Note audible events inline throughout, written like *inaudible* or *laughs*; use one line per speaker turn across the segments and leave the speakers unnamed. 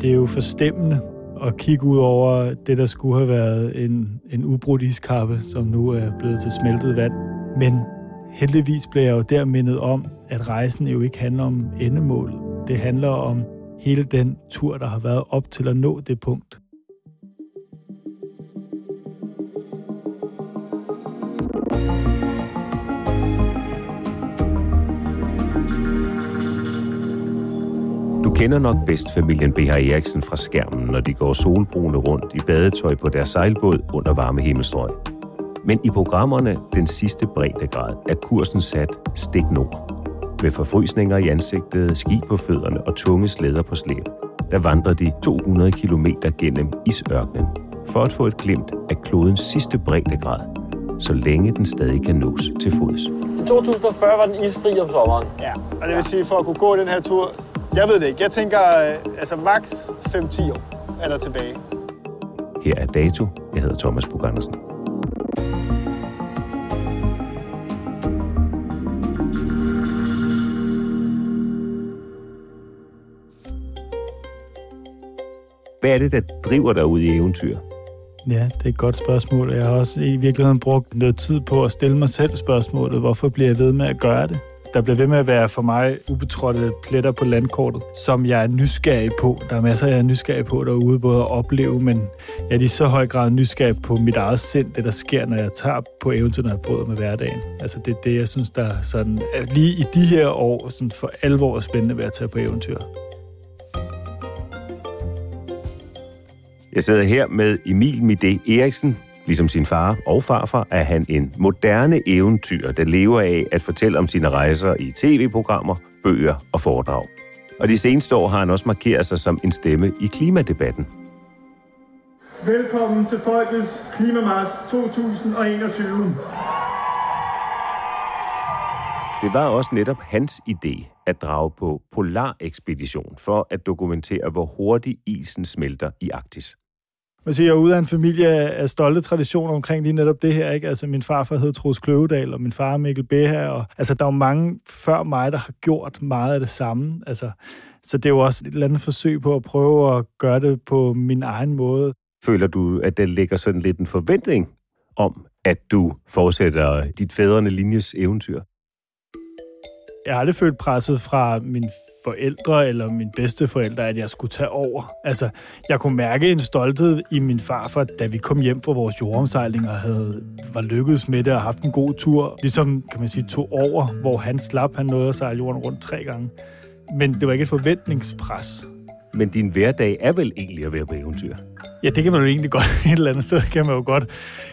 Det er jo forstemmende at kigge ud over det, der skulle have været en, en ubrudt iskappe, som nu er blevet til smeltet vand. Men heldigvis bliver jeg jo der mindet om, at rejsen jo ikke handler om endemålet. Det handler om hele den tur, der har været op til at nå det punkt.
Kender nok bedst familien B.H. Eriksen fra skærmen, når de går solbrune rundt i badetøj på deres sejlbåd under varme himmelstrøg. Men i programmerne Den sidste breddegrad er kursen sat stik nord. Med forfrysninger i ansigtet, ski på fødderne og tunge slæder på slæb, der vandrer de 200 km gennem isørkenen for at få et glimt af klodens sidste breddegrad, så længe den stadig kan nås til fods.
I 2040 var den isfri om sommeren.
Ja, og det vil sige, for at kunne gå den her tur, jeg ved det ikke. Jeg tænker, øh, altså max 5-10 år er der tilbage.
Her er dato. Jeg hedder Thomas Bug Andersen. Hvad er det, der driver dig ud i eventyr?
Ja, det er et godt spørgsmål. Jeg har også i virkeligheden brugt noget tid på at stille mig selv spørgsmålet, hvorfor bliver jeg ved med at gøre det? Der bliver ved med at være for mig ubetrådte pletter på landkortet, som jeg er nysgerrig på. Der er masser, jeg er nysgerrig på derude, både at opleve, men jeg er i så høj grad nysgerrig på mit eget sind, det der sker, når jeg tager på eventyr, når jeg bryder med hverdagen. Altså det er det, jeg synes, der er sådan, lige i de her år sådan for alvor er spændende ved at tage på eventyr.
Jeg sidder her med Emil Midé Eriksen. Ligesom sin far og farfar er han en moderne eventyr, der lever af at fortælle om sine rejser i tv-programmer, bøger og foredrag. Og de seneste år har han også markeret sig som en stemme i klimadebatten.
Velkommen til Folkets Klimamarsch 2021.
Det var også netop hans idé at drage på polarekspedition for at dokumentere, hvor hurtigt isen smelter i Arktis.
Man siger, jeg er ude af en familie af stolte traditioner omkring lige netop det her. Ikke? Altså, min farfar hed Troels Kløvedal, og min far Mikkel Beha. Og, altså, der er jo mange før mig, der har gjort meget af det samme. Altså, så det er jo også et eller andet forsøg på at prøve at gøre det på min egen måde.
Føler du, at der ligger sådan lidt en forventning om, at du fortsætter dit fædrene linjes eventyr?
Jeg har aldrig følt presset fra min forældre eller mine bedsteforældre, at jeg skulle tage over. Altså, jeg kunne mærke en stolthed i min farfar, da vi kom hjem fra vores jordomsejling og havde, var lykkedes med det og haft en god tur. Ligesom, kan man sige, to over, hvor han slap, han nåede at sejle jorden rundt tre gange. Men det var ikke et forventningspres.
Men din hverdag er vel egentlig at være på eventyr?
Ja, det kan man jo egentlig godt *laughs* et eller andet sted, kan man jo godt,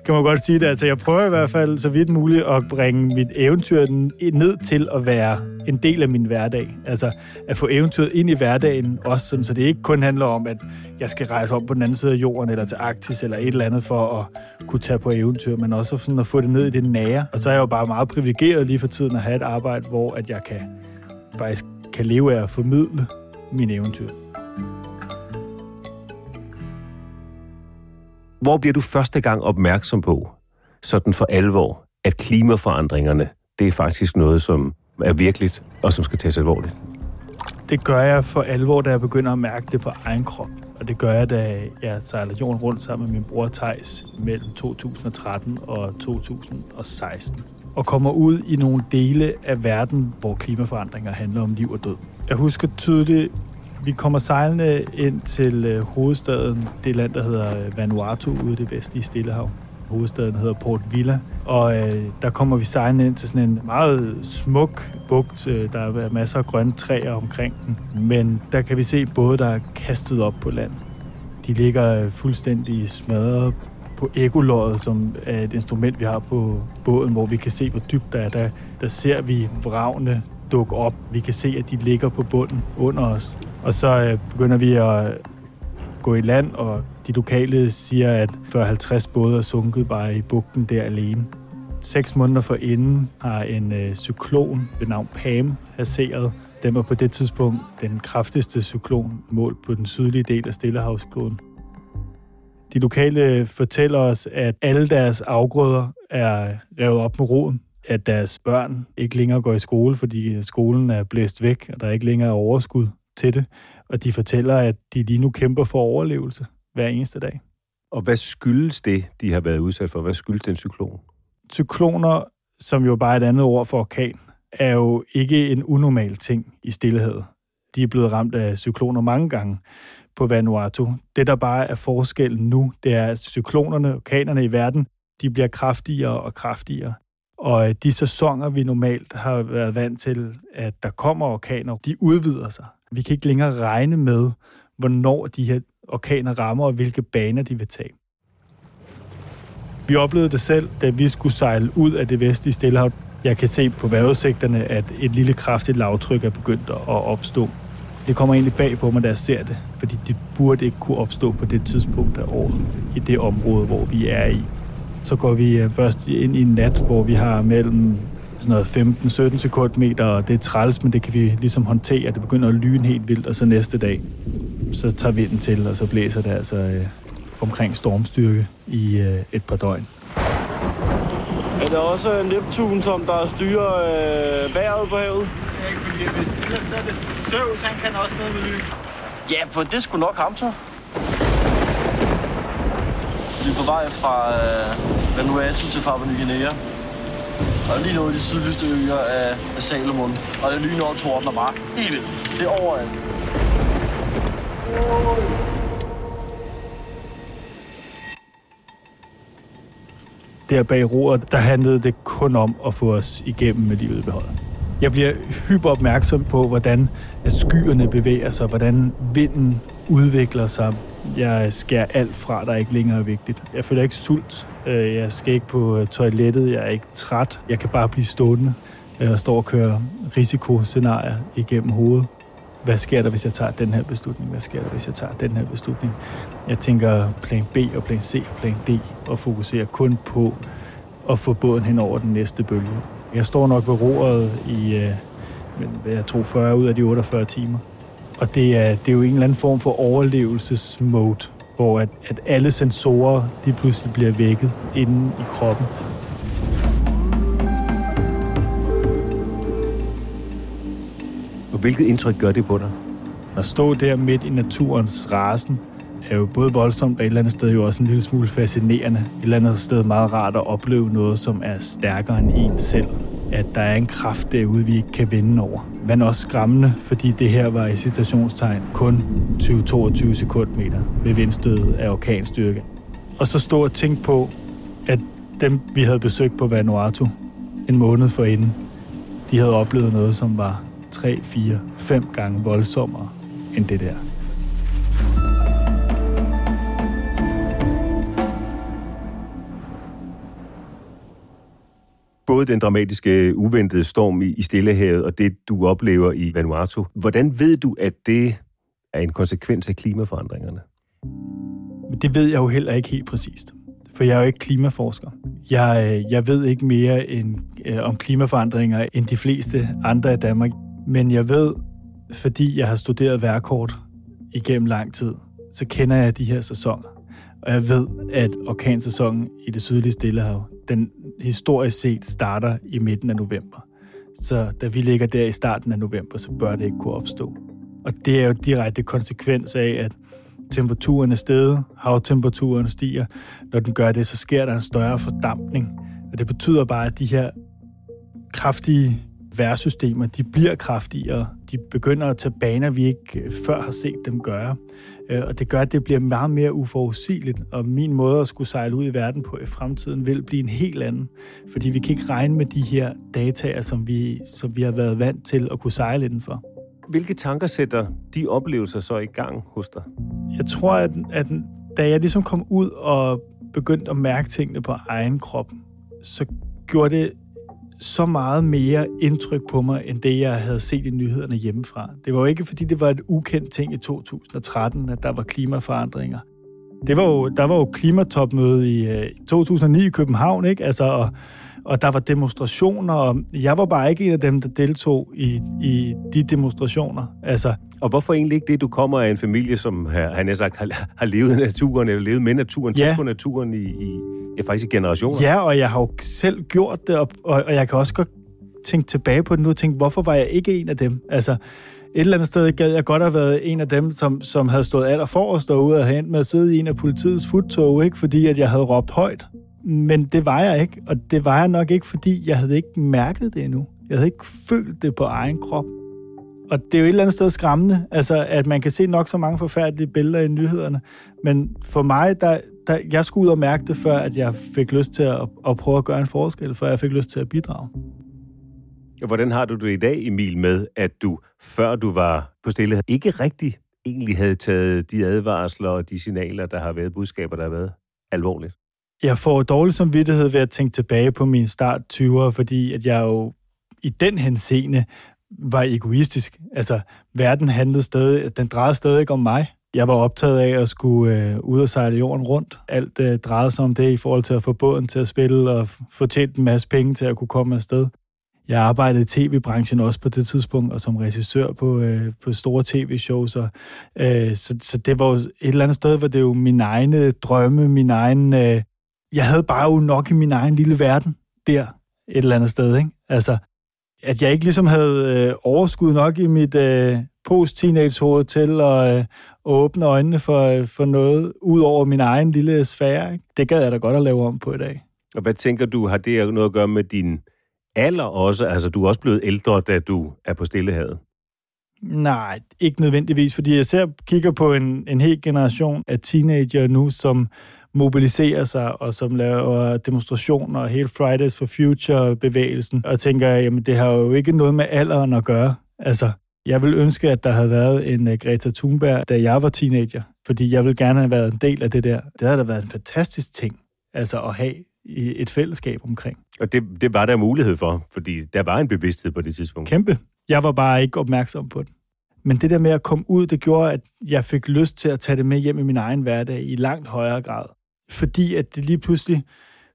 kan man jo godt sige det. Altså, jeg prøver i hvert fald så vidt muligt at bringe mit eventyr ned til at være en del af min hverdag. Altså, at få eventyret ind i hverdagen også, sådan, så det ikke kun handler om, at jeg skal rejse op på den anden side af jorden, eller til Arktis, eller et eller andet for at kunne tage på eventyr, men også sådan at få det ned i det nære. Og så er jeg jo bare meget privilegeret lige for tiden at have et arbejde, hvor at jeg kan faktisk kan leve af at formidle mine eventyr.
Hvor bliver du første gang opmærksom på, sådan for alvor, at klimaforandringerne, det er faktisk noget, som er virkeligt, og som skal tages alvorligt?
Det gør jeg for alvor, da jeg begynder at mærke det på egen krop. Og det gør jeg, da jeg sejler jorden rundt sammen med min bror Tejs mellem 2013 og 2016. Og kommer ud i nogle dele af verden, hvor klimaforandringer handler om liv og død. Jeg husker tydeligt vi kommer sejlende ind til øh, hovedstaden, det land, der hedder øh, Vanuatu, ude i det vestlige Stillehav. Hovedstaden hedder Port Vila, og øh, der kommer vi sejlende ind til sådan en meget smuk bugt. Øh, der er masser af grønne træer omkring den, men der kan vi se både, der er kastet op på land. De ligger øh, fuldstændig smadret på ekoloddet, som er et instrument, vi har på båden, hvor vi kan se, hvor dybt der er. Der, der ser vi vragene dukke op. Vi kan se, at de ligger på bunden under os. Og så øh, begynder vi at gå i land, og de lokale siger, at 40-50 både er sunket bare i bugten der alene. Seks måneder for inden har en øh, cyklon ved navn Pam haseret. Den var på det tidspunkt den kraftigste cyklon målt på den sydlige del af Stillehavskloden. De lokale fortæller os, at alle deres afgrøder er revet op med roden at deres børn ikke længere går i skole, fordi skolen er blæst væk, og der er ikke længere overskud til det. Og de fortæller, at de lige nu kæmper for overlevelse hver eneste dag.
Og hvad skyldes det, de har været udsat for? Hvad skyldes den cyklon?
Cykloner, som jo bare er et andet ord for orkan, er jo ikke en unormal ting i stillehed. De er blevet ramt af cykloner mange gange på Vanuatu. Det, der bare er forskellen nu, det er, at cyklonerne, orkanerne i verden, de bliver kraftigere og kraftigere. Og øh, de sæsoner, vi normalt har været vant til, at der kommer orkaner, de udvider sig. Vi kan ikke længere regne med, hvornår de her orkaner rammer, og hvilke baner de vil tage. Vi oplevede det selv, da vi skulle sejle ud af det vestlige Stillehav. Jeg kan se på vejrudsigterne, at et lille kraftigt lavtryk er begyndt at opstå. Det kommer egentlig bag på mig, da jeg ser det, fordi det burde ikke kunne opstå på det tidspunkt af året i det område, hvor vi er i. Så går vi øh, først ind i en nat, hvor vi har mellem sådan noget 15-17 sekundmeter, og det er træls, men det kan vi ligesom håndtere. Det begynder at lyne helt vildt, og så næste dag, så tager vinden til, og så blæser det altså øh, omkring stormstyrke i øh, et par døgn.
Er det også Neptun, som der styrer øh, vejret på havet?
Ja, ikke fordi hvis så er det Søvs, han kan også noget med lyn.
Ja, for det skulle nok ham så. Vi er på vej fra øh, Vanuatu til Papua Ny Guinea. Og lige nu i de sydligste øer af, af Salomon. Og det lyner og bare helt vildt. Det er overalt.
Der bag roret, der handlede det kun om at få os igennem med livet i behold. Jeg bliver hyper opmærksom på, hvordan skyerne bevæger sig, hvordan vinden udvikler sig, jeg skærer alt fra, der ikke længere er vigtigt. Jeg føler ikke sult. Øh, jeg skal ikke på øh, toilettet. Jeg er ikke træt. Jeg kan bare blive stående øh, og stå og køre risikoscenarier igennem hovedet. Hvad sker der, hvis jeg tager den her beslutning? Hvad sker der, hvis jeg tager den her beslutning? Jeg tænker plan B og plan C og plan D og fokuserer kun på at få båden hen over den næste bølge. Jeg står nok ved roret i, jeg tror, 40 ud af de 48 timer. Og det er, det er jo en eller anden form for overlevelsesmode, hvor at, at alle sensorer de pludselig bliver vækket inde i kroppen.
Og hvilket indtryk gør det på dig?
At stå der midt i naturens rasen er jo både voldsomt og et eller andet sted jo også en lille smule fascinerende. Et eller andet sted meget rart at opleve noget, som er stærkere end en selv at der er en kraft derude, vi ikke kan vinde over. Men også skræmmende, fordi det her var i citationstegn kun 20-22 sekundmeter ved vindstød af orkanstyrke. Og så stå og tænke på, at dem, vi havde besøgt på Vanuatu en måned forinden, de havde oplevet noget, som var 3, 4, 5 gange voldsommere end det der.
Både den dramatiske, øh, uventede storm i, i Stillehavet og det, du oplever i Vanuatu. Hvordan ved du, at det er en konsekvens af klimaforandringerne?
Det ved jeg jo heller ikke helt præcist, for jeg er jo ikke klimaforsker. Jeg, øh, jeg ved ikke mere end, øh, om klimaforandringer end de fleste andre i Danmark, men jeg ved, fordi jeg har studeret værkort igennem lang tid, så kender jeg de her sæsoner. Og jeg ved, at orkansæsonen i det sydlige Stillehav, den historisk set starter i midten af november. Så da vi ligger der i starten af november, så bør det ikke kunne opstå. Og det er jo direkte konsekvens af, at temperaturen er steget, havtemperaturen stiger. Når den gør det, så sker der en større fordampning. Og det betyder bare, at de her kraftige vejrsystemer, de bliver kraftigere. De begynder at tage baner, vi ikke før har set dem gøre. Øh, og det gør, at det bliver meget mere uforudsigeligt, og min måde at skulle sejle ud i verden på i fremtiden vil blive en helt anden. Fordi vi kan ikke regne med de her dataer, som vi, som vi har været vant til at kunne sejle indenfor.
Hvilke tanker sætter de oplevelser så i gang hos dig?
Jeg tror, at, at da jeg ligesom kom ud og begyndte at mærke tingene på egen krop, så gjorde det så meget mere indtryk på mig, end det, jeg havde set i nyhederne hjemmefra. Det var jo ikke, fordi det var et ukendt ting i 2013, at der var klimaforandringer. Det var jo, der var jo klimatopmøde i øh, 2009 i København, ikke? Altså, og, og der var demonstrationer, og jeg var bare ikke en af dem, der deltog i, i de demonstrationer. Altså,
og hvorfor egentlig ikke det, du kommer af en familie, som har, han har sagt, har, har levet naturen, eller levet med naturen, ja. på naturen i, i, ja, faktisk i generationer?
Ja, og jeg har jo selv gjort det, og, og, og jeg kan også godt tænke tilbage på det nu og tænke, hvorfor var jeg ikke en af dem? Altså, et eller andet sted gad jeg godt have været en af dem, som, som havde stået aller for at stå ude og have med at sidde i en af politiets futtog, ikke? fordi at jeg havde råbt højt. Men det var jeg ikke, og det var jeg nok ikke, fordi jeg havde ikke mærket det endnu. Jeg havde ikke følt det på egen krop. Og det er jo et eller andet sted skræmmende, altså, at man kan se nok så mange forfærdelige billeder i nyhederne. Men for mig, der, der, jeg skulle ud og mærke det, før at jeg fik lyst til at, at prøve at gøre en forskel, før jeg fik lyst til at bidrage.
Hvordan har du det i dag, Emil, med at du, før du var på stille, ikke rigtig egentlig havde taget de advarsler og de signaler, der har været budskaber, der har været alvorligt?
Jeg får dårlig samvittighed ved at tænke tilbage på min start 20'er, fordi at jeg jo i den henseende var egoistisk. Altså, verden handlede stadig, den drejede stadig om mig. Jeg var optaget af at skulle øh, ud og sejle jorden rundt. Alt øh, drejede sig om det i forhold til at få båden til at spille og få tjent en masse penge til at kunne komme afsted. Jeg arbejdede i tv-branchen også på det tidspunkt, og som regissør på, øh, på store tv-shows. Og, øh, så, så det var jo et eller andet sted, hvor det jo min egne drømme, min egen... Øh, jeg havde bare jo nok i min egen lille verden der, et eller andet sted. Ikke? Altså, at jeg ikke ligesom havde øh, overskud nok i mit øh, post-teenage-hoved til at øh, åbne øjnene for, for noget ud over min egen lille sfære. Ikke? Det gad jeg da godt at lave om på i dag.
Og hvad tænker du, har det noget at gøre med din alder også? Altså, du er også blevet ældre, da du er på Stillehavet.
Nej, ikke nødvendigvis, fordi jeg ser kigger på en, en hel generation af teenager nu, som mobiliserer sig, og som laver demonstrationer, og hele Fridays for Future-bevægelsen, og tænker, jamen det har jo ikke noget med alderen at gøre. Altså, jeg vil ønske, at der havde været en uh, Greta Thunberg, da jeg var teenager, fordi jeg vil gerne have været en del af det der. Det havde da været en fantastisk ting, altså at have i et fællesskab omkring.
Og det, det var der mulighed for, fordi der var en bevidsthed på det tidspunkt.
Kæmpe. Jeg var bare ikke opmærksom på det. Men det der med at komme ud, det gjorde, at jeg fik lyst til at tage det med hjem i min egen hverdag i langt højere grad fordi at det lige pludselig,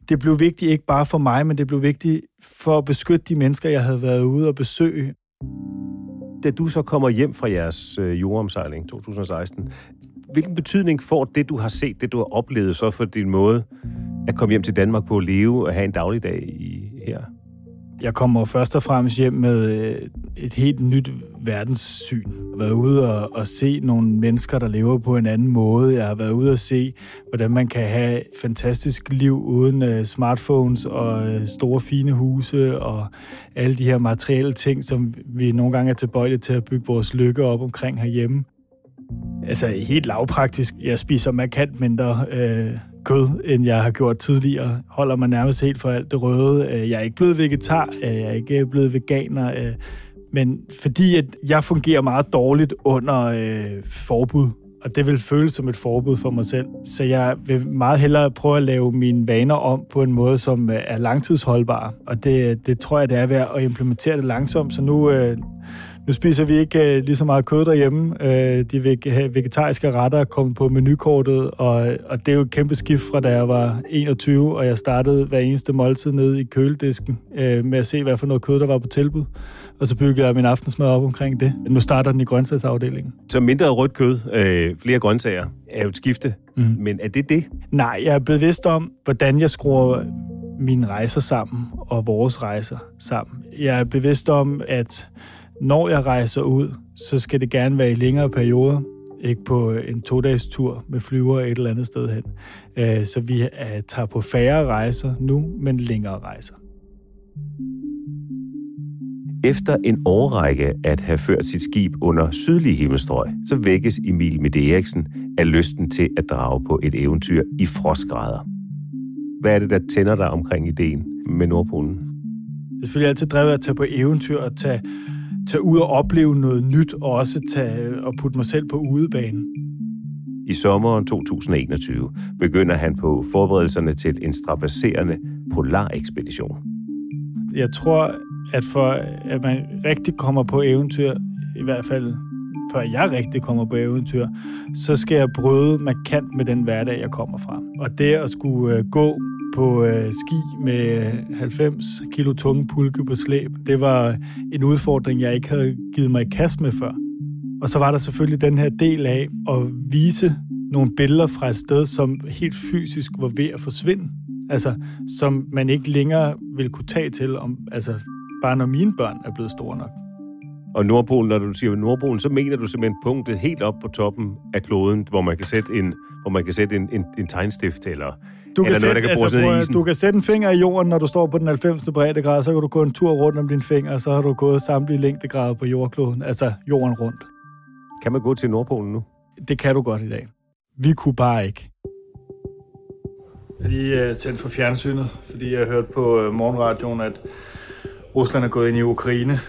det blev vigtigt ikke bare for mig, men det blev vigtigt for at beskytte de mennesker, jeg havde været ude og besøge.
Da du så kommer hjem fra jeres øh, jordomsejling 2016, hvilken betydning får det, du har set, det du har oplevet så for din måde at komme hjem til Danmark på at leve og have en dagligdag i, her?
Jeg kommer først og fremmest hjem med øh, et helt nyt verdenssyn. Jeg har været ude og, og se nogle mennesker, der lever på en anden måde. Jeg har været ude og se, hvordan man kan have et fantastisk liv uden uh, smartphones og uh, store fine huse og alle de her materielle ting, som vi nogle gange er tilbøjelige til at bygge vores lykke op omkring herhjemme. Altså helt lavpraktisk. Jeg spiser markant mindre øh, kød, end jeg har gjort tidligere. Holder mig nærmest helt for alt det røde. Øh, jeg er ikke blevet vegetar, øh, jeg er ikke blevet veganer, øh, men fordi at jeg fungerer meget dårligt under øh, forbud, og det vil føles som et forbud for mig selv. Så jeg vil meget hellere prøve at lave mine vaner om på en måde, som er langtidsholdbar. Og det, det tror jeg, det er ved at implementere det langsomt. Så nu, øh, nu spiser vi ikke øh, lige så meget kød derhjemme. Øh, de vegetariske retter er kommet på menukortet, og, og det er jo et kæmpe skift fra da jeg var 21, og jeg startede hver eneste måltid nede i køledisken øh, med at se, hvad for noget kød, der var på tilbud. Og så byggede jeg min aftensmad op omkring det. Nu starter den i grøntsagsafdelingen.
Så mindre rødt kød, øh, flere grøntsager, er jo et skifte. Mm. Men er det det?
Nej, jeg er bevidst om, hvordan jeg skruer mine rejser sammen og vores rejser sammen. Jeg er bevidst om, at når jeg rejser ud, så skal det gerne være i længere perioder, ikke på en to-dages tur med flyver et eller andet sted hen. Øh, så vi øh, tager på færre rejser nu, men længere rejser.
Efter en årrække at have ført sit skib under sydlige himmelstrøg, så vækkes Emil Mette Eriksen af lysten til at drage på et eventyr i frostgrader. Hvad er det, der tænder dig omkring ideen med Nordpolen?
Det er selvfølgelig altid drevet at tage på eventyr og tage tage ud og opleve noget nyt, og også tage og putte mig selv på udebane.
I sommeren 2021 begynder han på forberedelserne til en strapasserende polarekspedition.
Jeg tror, at for at man rigtig kommer på eventyr, i hvert fald før jeg rigtig kommer på eventyr, så skal jeg bryde markant med den hverdag, jeg kommer fra. Og det at skulle øh, gå på øh, ski med 90 kilo tunge pulke på slæb. Det var en udfordring, jeg ikke havde givet mig i kast med før. Og så var der selvfølgelig den her del af at vise nogle billeder fra et sted, som helt fysisk var ved at forsvinde. Altså, som man ikke længere vil kunne tage til, om, altså, bare når mine børn er blevet store nok.
Og Nordpolen, når du siger Nordpolen, så mener du simpelthen punktet helt op på toppen af kloden, hvor man kan sætte en, hvor man kan sætte en, en, en tegnstift eller
du kan, sætte, noget, der kan altså, prøv, isen. du kan sætte en finger i jorden, når du står på den 90. breddegrad, så kan du gå en tur rundt om din finger, og så har du gået samtlige længdegrader på jordkloden, altså jorden rundt.
Kan man gå til Nordpolen nu?
Det kan du godt i dag. Vi kunne bare ikke. Jeg lige uh, tændt for fjernsynet, fordi jeg hørte på uh, morgenradioen, at Rusland er gået ind i Ukraine.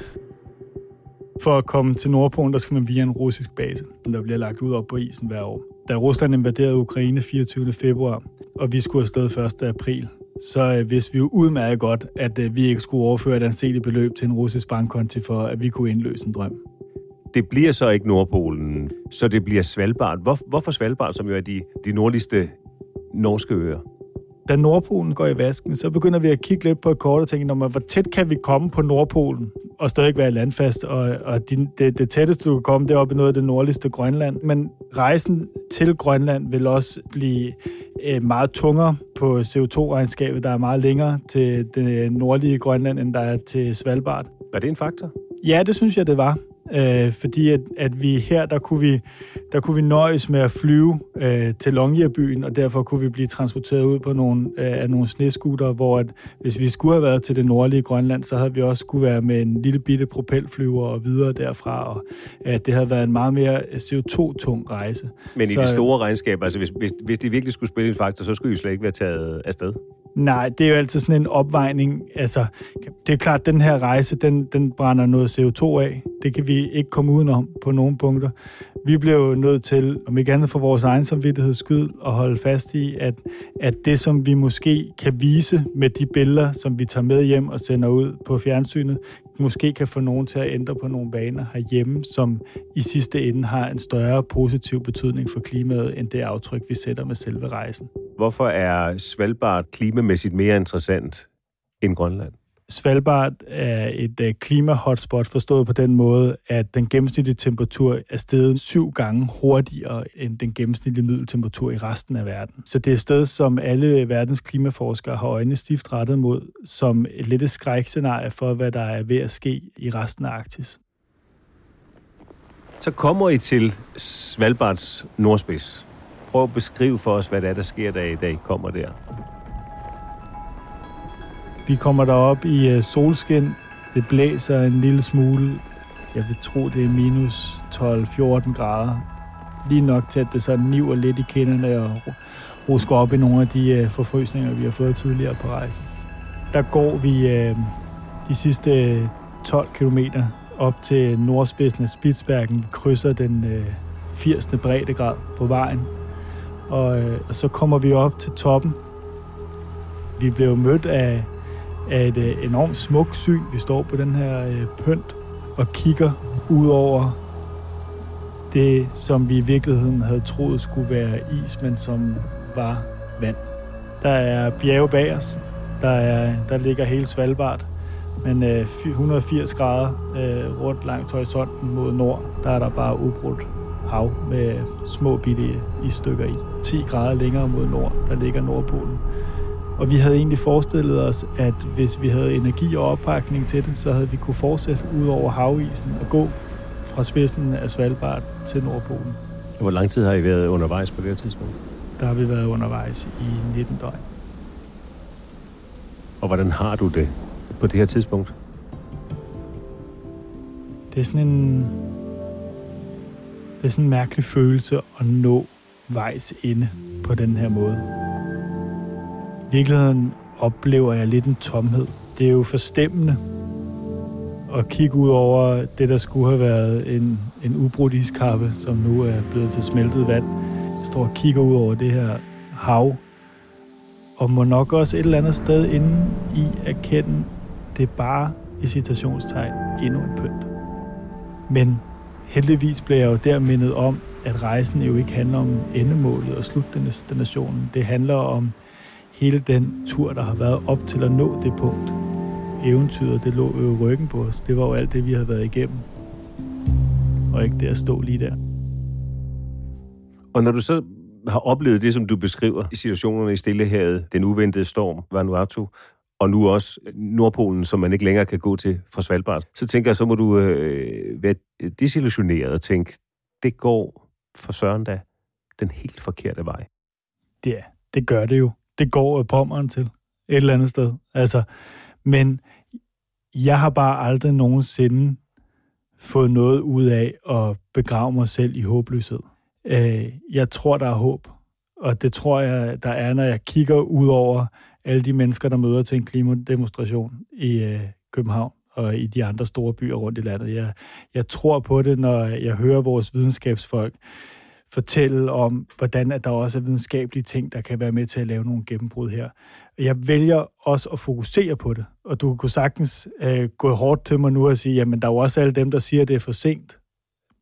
For at komme til Nordpolen, der skal man via en russisk base, der bliver lagt ud op på isen hver år. Da Rusland invaderede Ukraine 24. februar, og vi skulle afsted 1. april, så øh, vidste vi jo udmærket godt, at øh, vi ikke skulle overføre et anseligt beløb til en russisk bankkonti for, at vi kunne indløse en drøm.
Det bliver så ikke Nordpolen, så det bliver Svalbard. Hvor, hvorfor Svalbard, som jo er de, de nordligste norske øer?
Da Nordpolen går i vasken, så begynder vi at kigge lidt på et kort og tænke, hvor tæt kan vi komme på Nordpolen og stadig være landfast? Og, og de, det, det tætteste, du kan komme, det er op i noget af det nordligste Grønland. Men rejsen til Grønland vil også blive øh, meget tungere på CO2-regnskabet, der er meget længere til det nordlige Grønland, end der er til Svalbard.
Er det en faktor?
Ja, det synes jeg, det var øh, fordi at, at vi her, der kunne vi, der kunne vi nøjes med at flyve øh, til Longyearbyen, og derfor kunne vi blive transporteret ud på nogle, øh, af nogle sneskuter, hvor at, hvis vi skulle have været til det nordlige Grønland, så havde vi også skulle være med en lille bitte propelflyver og videre derfra, og øh, det havde været en meget mere CO2-tung rejse.
Men i så, de store regnskaber, altså hvis, hvis, hvis de virkelig skulle spille en faktor, så skulle I slet ikke være taget afsted?
Nej, det er jo altid sådan en opvejning. Altså, det er klart, at den her rejse, den, den brænder noget CO2 af. Det kan vi ikke komme udenom på nogle punkter. Vi bliver jo nødt til, om ikke andet for vores egen samvittigheds skyld, at holde fast i, at, at det, som vi måske kan vise med de billeder, som vi tager med hjem og sender ud på fjernsynet, måske kan få nogen til at ændre på nogle vaner herhjemme, som i sidste ende har en større positiv betydning for klimaet, end det aftryk, vi sætter med selve rejsen.
Hvorfor er Svalbard klimamæssigt mere interessant end Grønland?
Svalbard er et øh, klima-hotspot forstået på den måde, at den gennemsnitlige temperatur er steget syv gange hurtigere end den gennemsnitlige middeltemperatur i resten af verden. Så det er et sted, som alle verdens klimaforskere har øjnene stift rettet mod, som et lidt skrækscenarie for, hvad der er ved at ske i resten af Arktis.
Så kommer I til Svalbards nordspids. Prøv at beskrive for os, hvad det er, der sker der i dag kommer der.
Vi kommer derop i øh, solskin. Det blæser en lille smule. Jeg vil tro, det er minus 12-14 grader. Lige nok til, at det så niver lidt i kinderne og rusker op i nogle af de øh, forfrysninger, vi har fået tidligere på rejsen. Der går vi øh, de sidste 12 km op til nordspidsen af Spitsbergen. Vi krydser den 80. breddegrad på vejen. Og, og så kommer vi op til toppen. Vi blev mødt af, af et øh, enormt smukt syn. Vi står på den her øh, pynt og kigger ud over det, som vi i virkeligheden havde troet skulle være is, men som var vand. Der er bjerge bag os. Der, er, der ligger hele Svalbard. Men øh, 180 grader øh, rundt langs horisonten mod nord, der er der bare ubrudt hav med små bitte isstykker i. 10 grader længere mod nord, der ligger Nordpolen. Og vi havde egentlig forestillet os, at hvis vi havde energi og oppakning til det, så havde vi kunne fortsætte ud over havisen og gå fra spidsen af Svalbard til Nordpolen.
Hvor lang tid har I været undervejs på det her tidspunkt?
Der har vi været undervejs i 19 døgn.
Og hvordan har du det på det her tidspunkt?
Det er sådan en... Det er sådan en mærkelig følelse at nå vejs inde på den her måde. Virkeligheden oplever jeg lidt en tomhed. Det er jo forstemmende at kigge ud over det, der skulle have været en, en ubrudt iskappe, som nu er blevet til smeltet vand. Jeg står og kigger ud over det her hav, og må nok også et eller andet sted inde i erkende, det er bare i citationstegn endnu en pynt. Men heldigvis bliver jeg jo der mindet om, at rejsen jo ikke handler om endemålet og slutdestinationen. Det handler om hele den tur, der har været op til at nå det punkt. Eventyret, det lå jo ryggen på os. Det var jo alt det, vi havde været igennem. Og ikke det at stå lige der.
Og når du så har oplevet det, som du beskriver i situationerne i Stillehavet, den uventede storm, Vanuatu, og nu også Nordpolen, som man ikke længere kan gå til fra Svalbard, så tænker jeg, så må du øh, være desillusioneret og tænke, det går for Søren da den helt forkerte vej.
Ja, det gør det jo. Det går øh, pommeren til et eller andet sted. Altså, men jeg har bare aldrig nogensinde fået noget ud af at begrave mig selv i håbløshed. Øh, jeg tror, der er håb, og det tror jeg, der er, når jeg kigger ud over alle de mennesker, der møder til en klimademonstration i øh, København og i de andre store byer rundt i landet. Jeg, jeg tror på det, når jeg hører vores videnskabsfolk fortælle om, hvordan at der også er videnskabelige ting, der kan være med til at lave nogle gennembrud her. Jeg vælger også at fokusere på det, og du kunne sagtens øh, gå hårdt til mig nu og sige, jamen der er jo også alle dem, der siger, at det er for sent.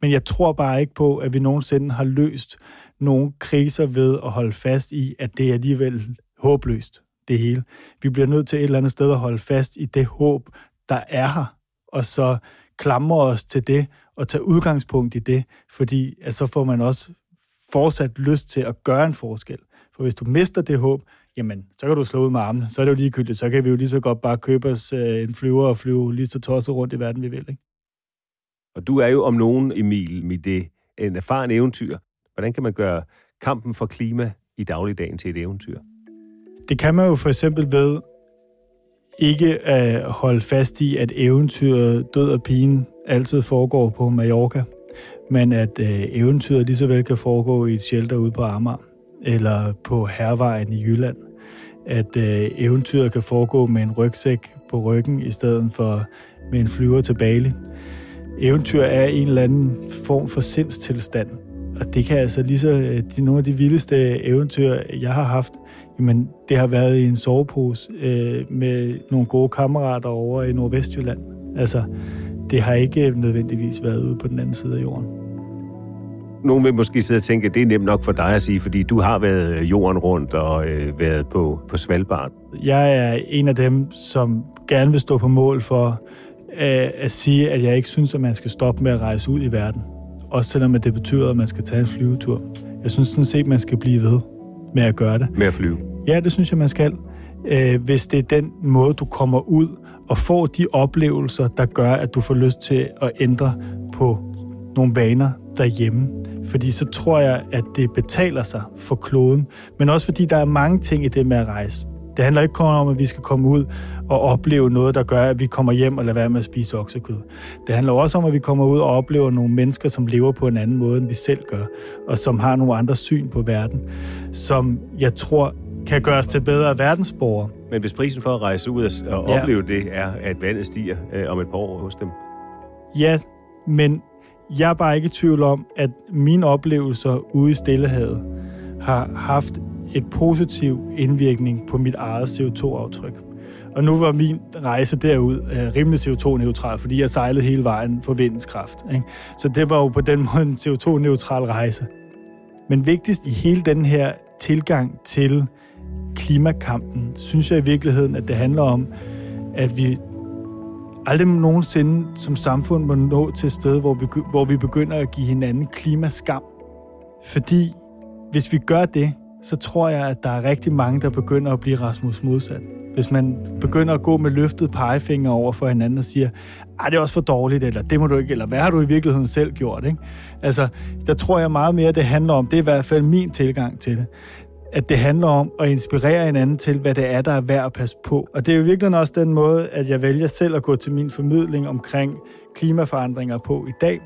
Men jeg tror bare ikke på, at vi nogensinde har løst nogle kriser ved at holde fast i, at det er alligevel håbløst, det hele. Vi bliver nødt til et eller andet sted at holde fast i det håb, der er her, og så klamre os til det, og tage udgangspunkt i det, fordi at så får man også fortsat lyst til at gøre en forskel. For hvis du mister det håb, jamen, så kan du slå ud med armene. Så er det jo ligegyldigt. Så kan vi jo lige så godt bare købe os øh, en flyver og flyve lige så tosset rundt i verden, vi vil. Ikke?
Og du er jo om nogen, Emil, med det en erfaren eventyr. Hvordan kan man gøre kampen for klima i dagligdagen til et eventyr?
Det kan man jo for eksempel ved ikke at holde fast i, at eventyret Død og Pigen altid foregår på Mallorca, men at øh, eventyret lige så vel kan foregå i et shelter ude på Amager, eller på Hervejen i Jylland. At øh, eventyret kan foregå med en rygsæk på ryggen, i stedet for med en flyver til Bali. Eventyr er en eller anden form for sindstilstand, og det kan altså lige så, øh, de, nogle af de vildeste eventyr, jeg har haft, jamen det har været i en sovepose øh, med nogle gode kammerater over i Nordvestjylland. Altså, det har ikke nødvendigvis været ude på den anden side af jorden.
Nogle vil måske sidde og tænke, at det er nemt nok for dig at sige, fordi du har været jorden rundt og øh, været på, på Svalbard.
Jeg er en af dem, som gerne vil stå på mål for øh, at sige, at jeg ikke synes, at man skal stoppe med at rejse ud i verden. Også selvom det betyder, at man skal tage en flyvetur. Jeg synes sådan set, at man skal blive ved med at gøre det.
Med at flyve?
Ja, det synes jeg, man skal. Øh, hvis det er den måde, du kommer ud og får de oplevelser, der gør, at du får lyst til at ændre på nogle vaner derhjemme. Fordi så tror jeg, at det betaler sig for kloden. Men også fordi der er mange ting i det med at rejse. Det handler ikke kun om, at vi skal komme ud og opleve noget, der gør, at vi kommer hjem og lader være med at spise oksekød. Det handler også om, at vi kommer ud og oplever nogle mennesker, som lever på en anden måde, end vi selv gør, og som har nogle andre syn på verden, som jeg tror kan gøre os til bedre verdensborgere.
Men hvis prisen for at rejse ud og ja. opleve det er, at vandet stiger øh, om et par år hos dem?
Ja, men Jeg er bare ikke i tvivl om, at mine oplevelser ude i Stillehavet har haft et positiv indvirkning på mit eget CO2-aftryk. Og nu var min rejse derud uh, rimelig CO2-neutral, fordi jeg sejlede hele vejen for vindens kraft. Ikke? Så det var jo på den *laughs* måde en CO2-neutral rejse. Men vigtigst i hele den her tilgang til klimakampen, synes jeg i virkeligheden, at det handler om, at vi aldrig nogensinde som samfund må nå til et sted, hvor vi, hvor vi begynder at give hinanden klimaskam. Fordi hvis vi gør det, så tror jeg, at der er rigtig mange, der begynder at blive Rasmus modsat. Hvis man begynder at gå med løftet pegefinger over for hinanden og siger, at det er også for dårligt, eller det må du ikke, eller hvad har du i virkeligheden selv gjort? Ikke? Altså, der tror jeg meget mere, det handler om, det er i hvert fald min tilgang til det, at det handler om at inspirere hinanden til, hvad det er, der er værd at passe på. Og det er jo virkelig også den måde, at jeg vælger selv at gå til min formidling omkring klimaforandringer på i dag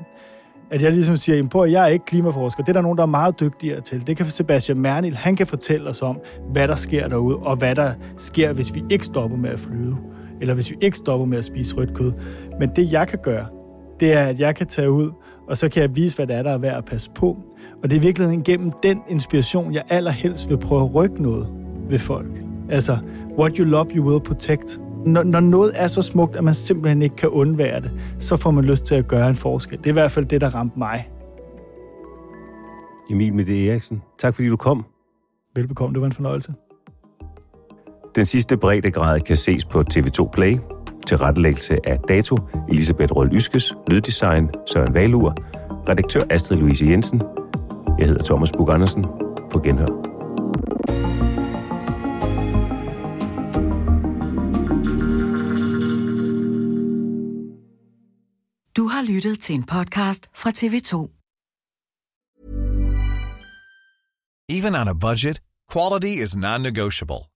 at jeg ligesom siger, på, at jeg er ikke klimaforsker. Det er der nogen, der er meget dygtigere til. Det kan Sebastian Mernil, han kan fortælle os om, hvad der sker derude, og hvad der sker, hvis vi ikke stopper med at flyve, eller hvis vi ikke stopper med at spise rødt kød. Men det, jeg kan gøre, det er, at jeg kan tage ud, og så kan jeg vise, hvad det er, der er værd at passe på. Og det er virkelig gennem den inspiration, jeg allerhelst vil prøve at rykke noget ved folk. Altså, what you love, you will protect når, når noget er så smukt, at man simpelthen ikke kan undvære det, så får man lyst til at gøre en forskel. Det er i hvert fald det, der ramte mig.
Emil Mette Eriksen, tak fordi du kom.
Velbekomme, det var en fornøjelse.
Den sidste breddegrad kan ses på TV2 Play. Til rettelæggelse af dato, Elisabeth Rød Yskes, lyddesign, Søren Valur, redaktør Astrid Louise Jensen. Jeg hedder Thomas Bug Andersen. På genhør.
Du har lyttet til en podcast fra TV2.
Even on a budget, quality is non-negotiable.